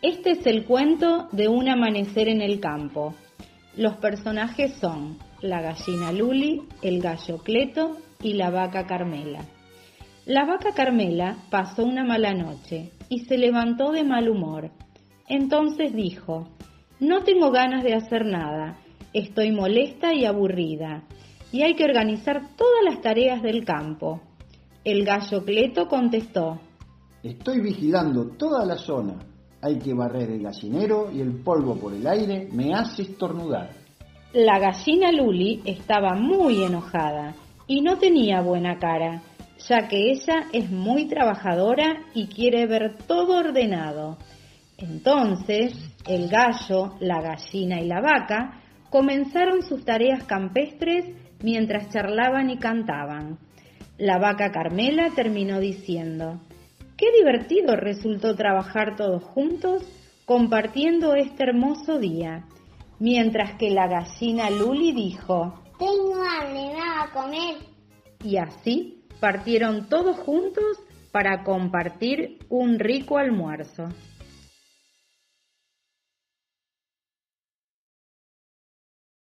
Este es el cuento de un amanecer en el campo. Los personajes son la gallina Luli, el gallo Cleto y la vaca Carmela. La vaca Carmela pasó una mala noche y se levantó de mal humor. Entonces dijo, no tengo ganas de hacer nada, estoy molesta y aburrida, y hay que organizar todas las tareas del campo. El gallo Cleto contestó, Estoy vigilando toda la zona. Hay que barrer el gallinero y el polvo por el aire me hace estornudar. La gallina Luli estaba muy enojada y no tenía buena cara, ya que ella es muy trabajadora y quiere ver todo ordenado. Entonces, el gallo, la gallina y la vaca comenzaron sus tareas campestres mientras charlaban y cantaban. La vaca Carmela terminó diciendo, Qué divertido resultó trabajar todos juntos compartiendo este hermoso día. Mientras que la gallina Luli dijo, Tengo hambre, me a comer. Y así partieron todos juntos para compartir un rico almuerzo.